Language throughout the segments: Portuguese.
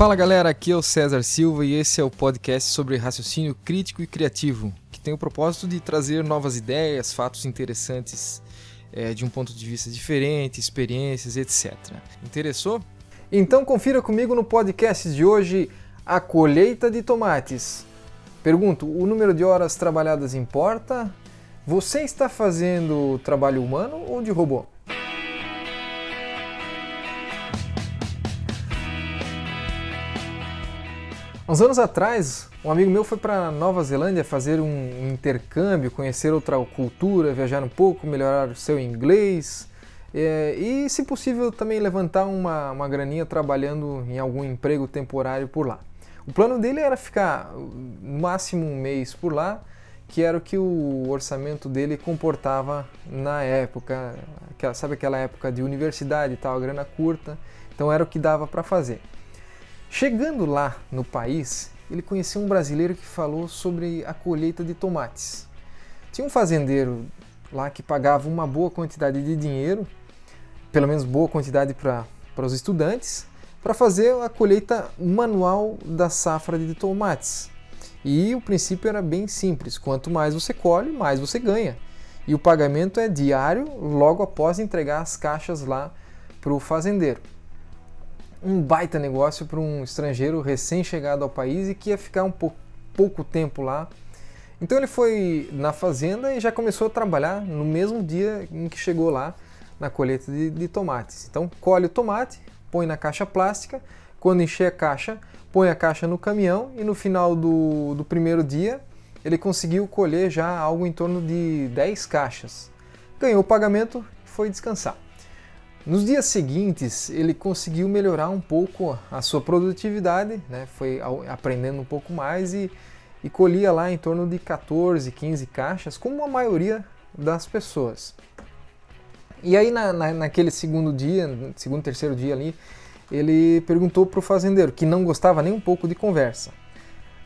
Fala galera, aqui é o César Silva e esse é o podcast sobre raciocínio crítico e criativo, que tem o propósito de trazer novas ideias, fatos interessantes é, de um ponto de vista diferente, experiências, etc. Interessou? Então confira comigo no podcast de hoje a colheita de tomates. Pergunto: o número de horas trabalhadas importa? Você está fazendo trabalho humano ou de robô? Uns anos atrás, um amigo meu foi para Nova Zelândia fazer um intercâmbio, conhecer outra cultura, viajar um pouco, melhorar seu inglês é, e, se possível, também levantar uma, uma graninha trabalhando em algum emprego temporário por lá. O plano dele era ficar no máximo um mês por lá, que era o que o orçamento dele comportava na época, sabe aquela época de universidade e tal, grana curta, então era o que dava para fazer. Chegando lá no país, ele conheceu um brasileiro que falou sobre a colheita de tomates. Tinha um fazendeiro lá que pagava uma boa quantidade de dinheiro, pelo menos boa quantidade para os estudantes, para fazer a colheita manual da safra de tomates. E o princípio era bem simples: quanto mais você colhe, mais você ganha. E o pagamento é diário logo após entregar as caixas lá para o fazendeiro um baita negócio para um estrangeiro recém-chegado ao país e que ia ficar um pouco, pouco tempo lá. Então ele foi na fazenda e já começou a trabalhar no mesmo dia em que chegou lá na colheita de, de tomates. Então colhe o tomate, põe na caixa plástica, quando encher a caixa, põe a caixa no caminhão e no final do, do primeiro dia ele conseguiu colher já algo em torno de 10 caixas. Ganhou o pagamento e foi descansar. Nos dias seguintes, ele conseguiu melhorar um pouco a sua produtividade, né? foi aprendendo um pouco mais e, e colhia lá em torno de 14, 15 caixas, como a maioria das pessoas. E aí, na, na, naquele segundo dia, segundo, terceiro dia ali, ele perguntou para o fazendeiro, que não gostava nem um pouco de conversa,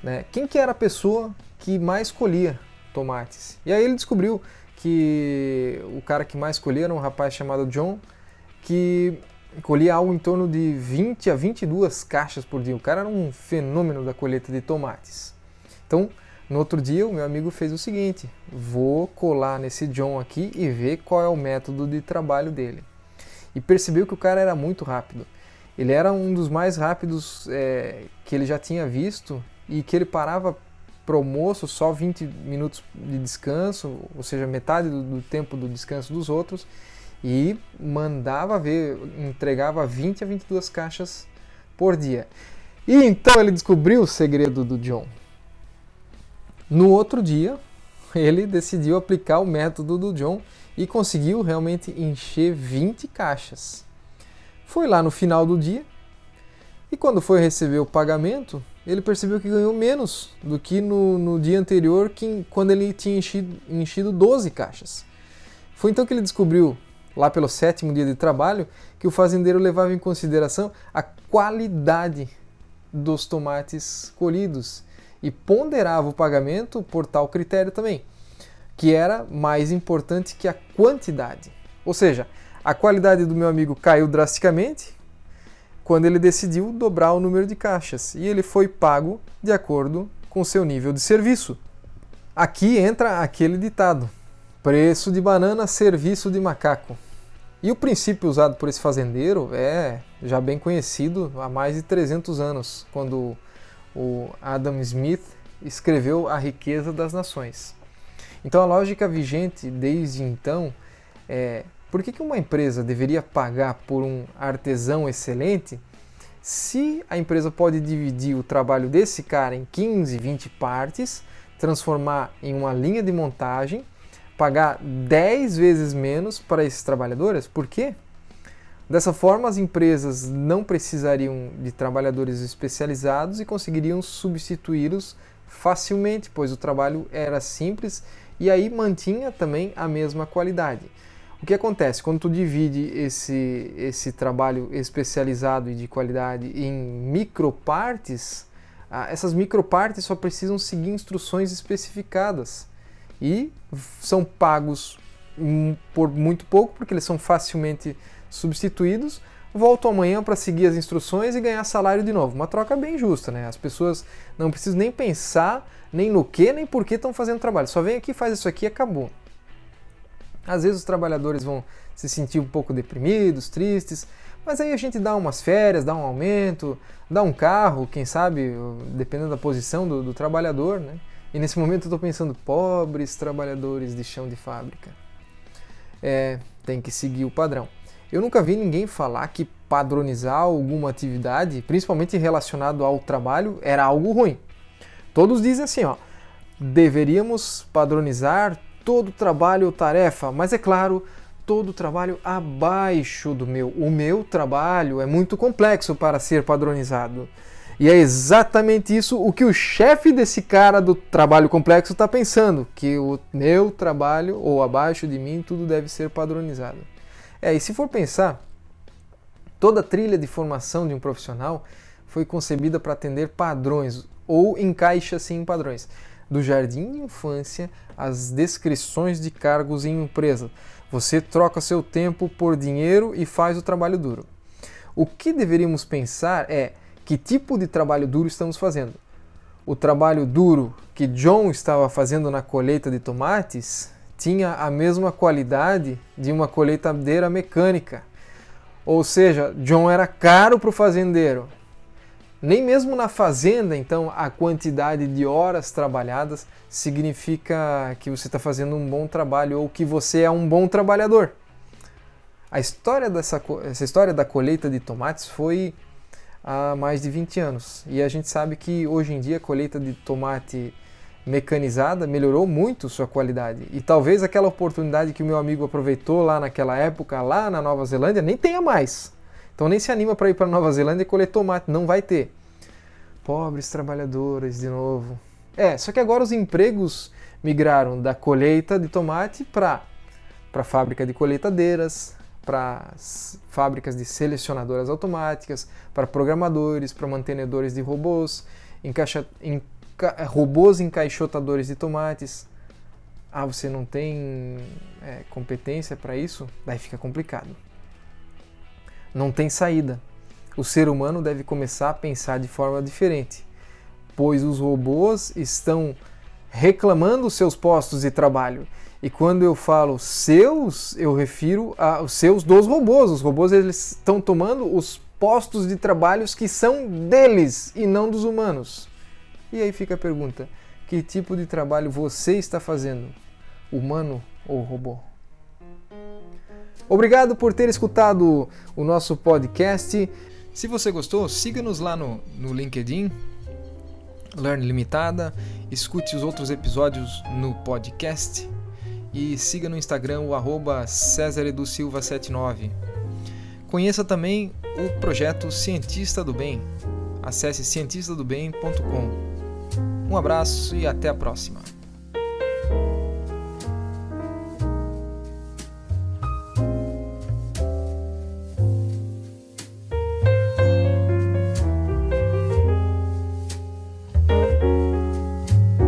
né? quem que era a pessoa que mais colhia tomates. E aí ele descobriu que o cara que mais colhia era um rapaz chamado John, que colhia algo em torno de 20 a 22 caixas por dia. O cara era um fenômeno da colheita de tomates. Então, no outro dia, o meu amigo fez o seguinte: vou colar nesse John aqui e ver qual é o método de trabalho dele. E percebeu que o cara era muito rápido. Ele era um dos mais rápidos é, que ele já tinha visto e que ele parava para o almoço só 20 minutos de descanso, ou seja, metade do, do tempo do descanso dos outros, e mandava ver, entregava 20 a 22 caixas por dia. E então ele descobriu o segredo do John. No outro dia, ele decidiu aplicar o método do John e conseguiu realmente encher 20 caixas. Foi lá no final do dia e quando foi receber o pagamento, ele percebeu que ganhou menos do que no, no dia anterior, que, quando ele tinha enchido, enchido 12 caixas. Foi então que ele descobriu lá pelo sétimo dia de trabalho, que o fazendeiro levava em consideração a qualidade dos tomates colhidos e ponderava o pagamento por tal critério também, que era mais importante que a quantidade. Ou seja, a qualidade do meu amigo caiu drasticamente quando ele decidiu dobrar o número de caixas e ele foi pago de acordo com seu nível de serviço. Aqui entra aquele ditado: Preço de banana, serviço de macaco. E o princípio usado por esse fazendeiro é já bem conhecido há mais de 300 anos, quando o Adam Smith escreveu A Riqueza das Nações. Então a lógica vigente desde então é por que, que uma empresa deveria pagar por um artesão excelente se a empresa pode dividir o trabalho desse cara em 15, 20 partes, transformar em uma linha de montagem pagar 10 vezes menos para esses trabalhadores. Por quê? Dessa forma, as empresas não precisariam de trabalhadores especializados e conseguiriam substituí-los facilmente, pois o trabalho era simples e aí mantinha também a mesma qualidade. O que acontece quando tu divide esse, esse trabalho especializado e de qualidade em micropartes? Ah, essas micropartes só precisam seguir instruções especificadas e são pagos por muito pouco, porque eles são facilmente substituídos, volto amanhã para seguir as instruções e ganhar salário de novo. Uma troca bem justa, né? As pessoas não precisam nem pensar nem no que, nem por que estão fazendo trabalho. Só vem aqui, faz isso aqui e acabou. Às vezes os trabalhadores vão se sentir um pouco deprimidos, tristes, mas aí a gente dá umas férias, dá um aumento, dá um carro, quem sabe, dependendo da posição do, do trabalhador, né? E nesse momento eu estou pensando, pobres trabalhadores de chão de fábrica. É, tem que seguir o padrão. Eu nunca vi ninguém falar que padronizar alguma atividade, principalmente relacionado ao trabalho, era algo ruim. Todos dizem assim, ó, deveríamos padronizar todo trabalho ou tarefa, mas é claro, todo trabalho abaixo do meu. O meu trabalho é muito complexo para ser padronizado. E é exatamente isso o que o chefe desse cara do trabalho complexo está pensando, que o meu trabalho ou abaixo de mim tudo deve ser padronizado. É, e se for pensar, toda a trilha de formação de um profissional foi concebida para atender padrões ou encaixa-se em padrões. Do jardim de infância às descrições de cargos em empresa. Você troca seu tempo por dinheiro e faz o trabalho duro. O que deveríamos pensar é que tipo de trabalho duro estamos fazendo. O trabalho duro que John estava fazendo na colheita de tomates tinha a mesma qualidade de uma colheitadeira mecânica. Ou seja, John era caro para o fazendeiro. Nem mesmo na fazenda, então, a quantidade de horas trabalhadas significa que você está fazendo um bom trabalho ou que você é um bom trabalhador. A história dessa essa história da colheita de tomates foi há mais de 20 anos. E a gente sabe que hoje em dia a colheita de tomate mecanizada melhorou muito sua qualidade. E talvez aquela oportunidade que o meu amigo aproveitou lá naquela época, lá na Nova Zelândia, nem tenha mais. Então nem se anima para ir para Nova Zelândia e colher tomate, não vai ter. Pobres trabalhadores de novo. É, só que agora os empregos migraram da colheita de tomate para para fábrica de colheitadeiras, para fábricas de selecionadoras automáticas, para programadores, para mantenedores de robôs, encaixa, enca, robôs encaixotadores de tomates. Ah, você não tem é, competência para isso? Daí fica complicado. Não tem saída. O ser humano deve começar a pensar de forma diferente, pois os robôs estão reclamando seus postos de trabalho e quando eu falo seus, eu refiro aos seus dos robôs. Os robôs eles estão tomando os postos de trabalhos que são deles e não dos humanos. E aí fica a pergunta: que tipo de trabalho você está fazendo? Humano ou robô? Obrigado por ter escutado o nosso podcast. Se você gostou, siga-nos lá no, no LinkedIn, Learn Limitada, escute os outros episódios no podcast e siga no Instagram o arroba Silva79. Conheça também o projeto Cientista do Bem. Acesse cientistadobem.com. Um abraço e até a próxima.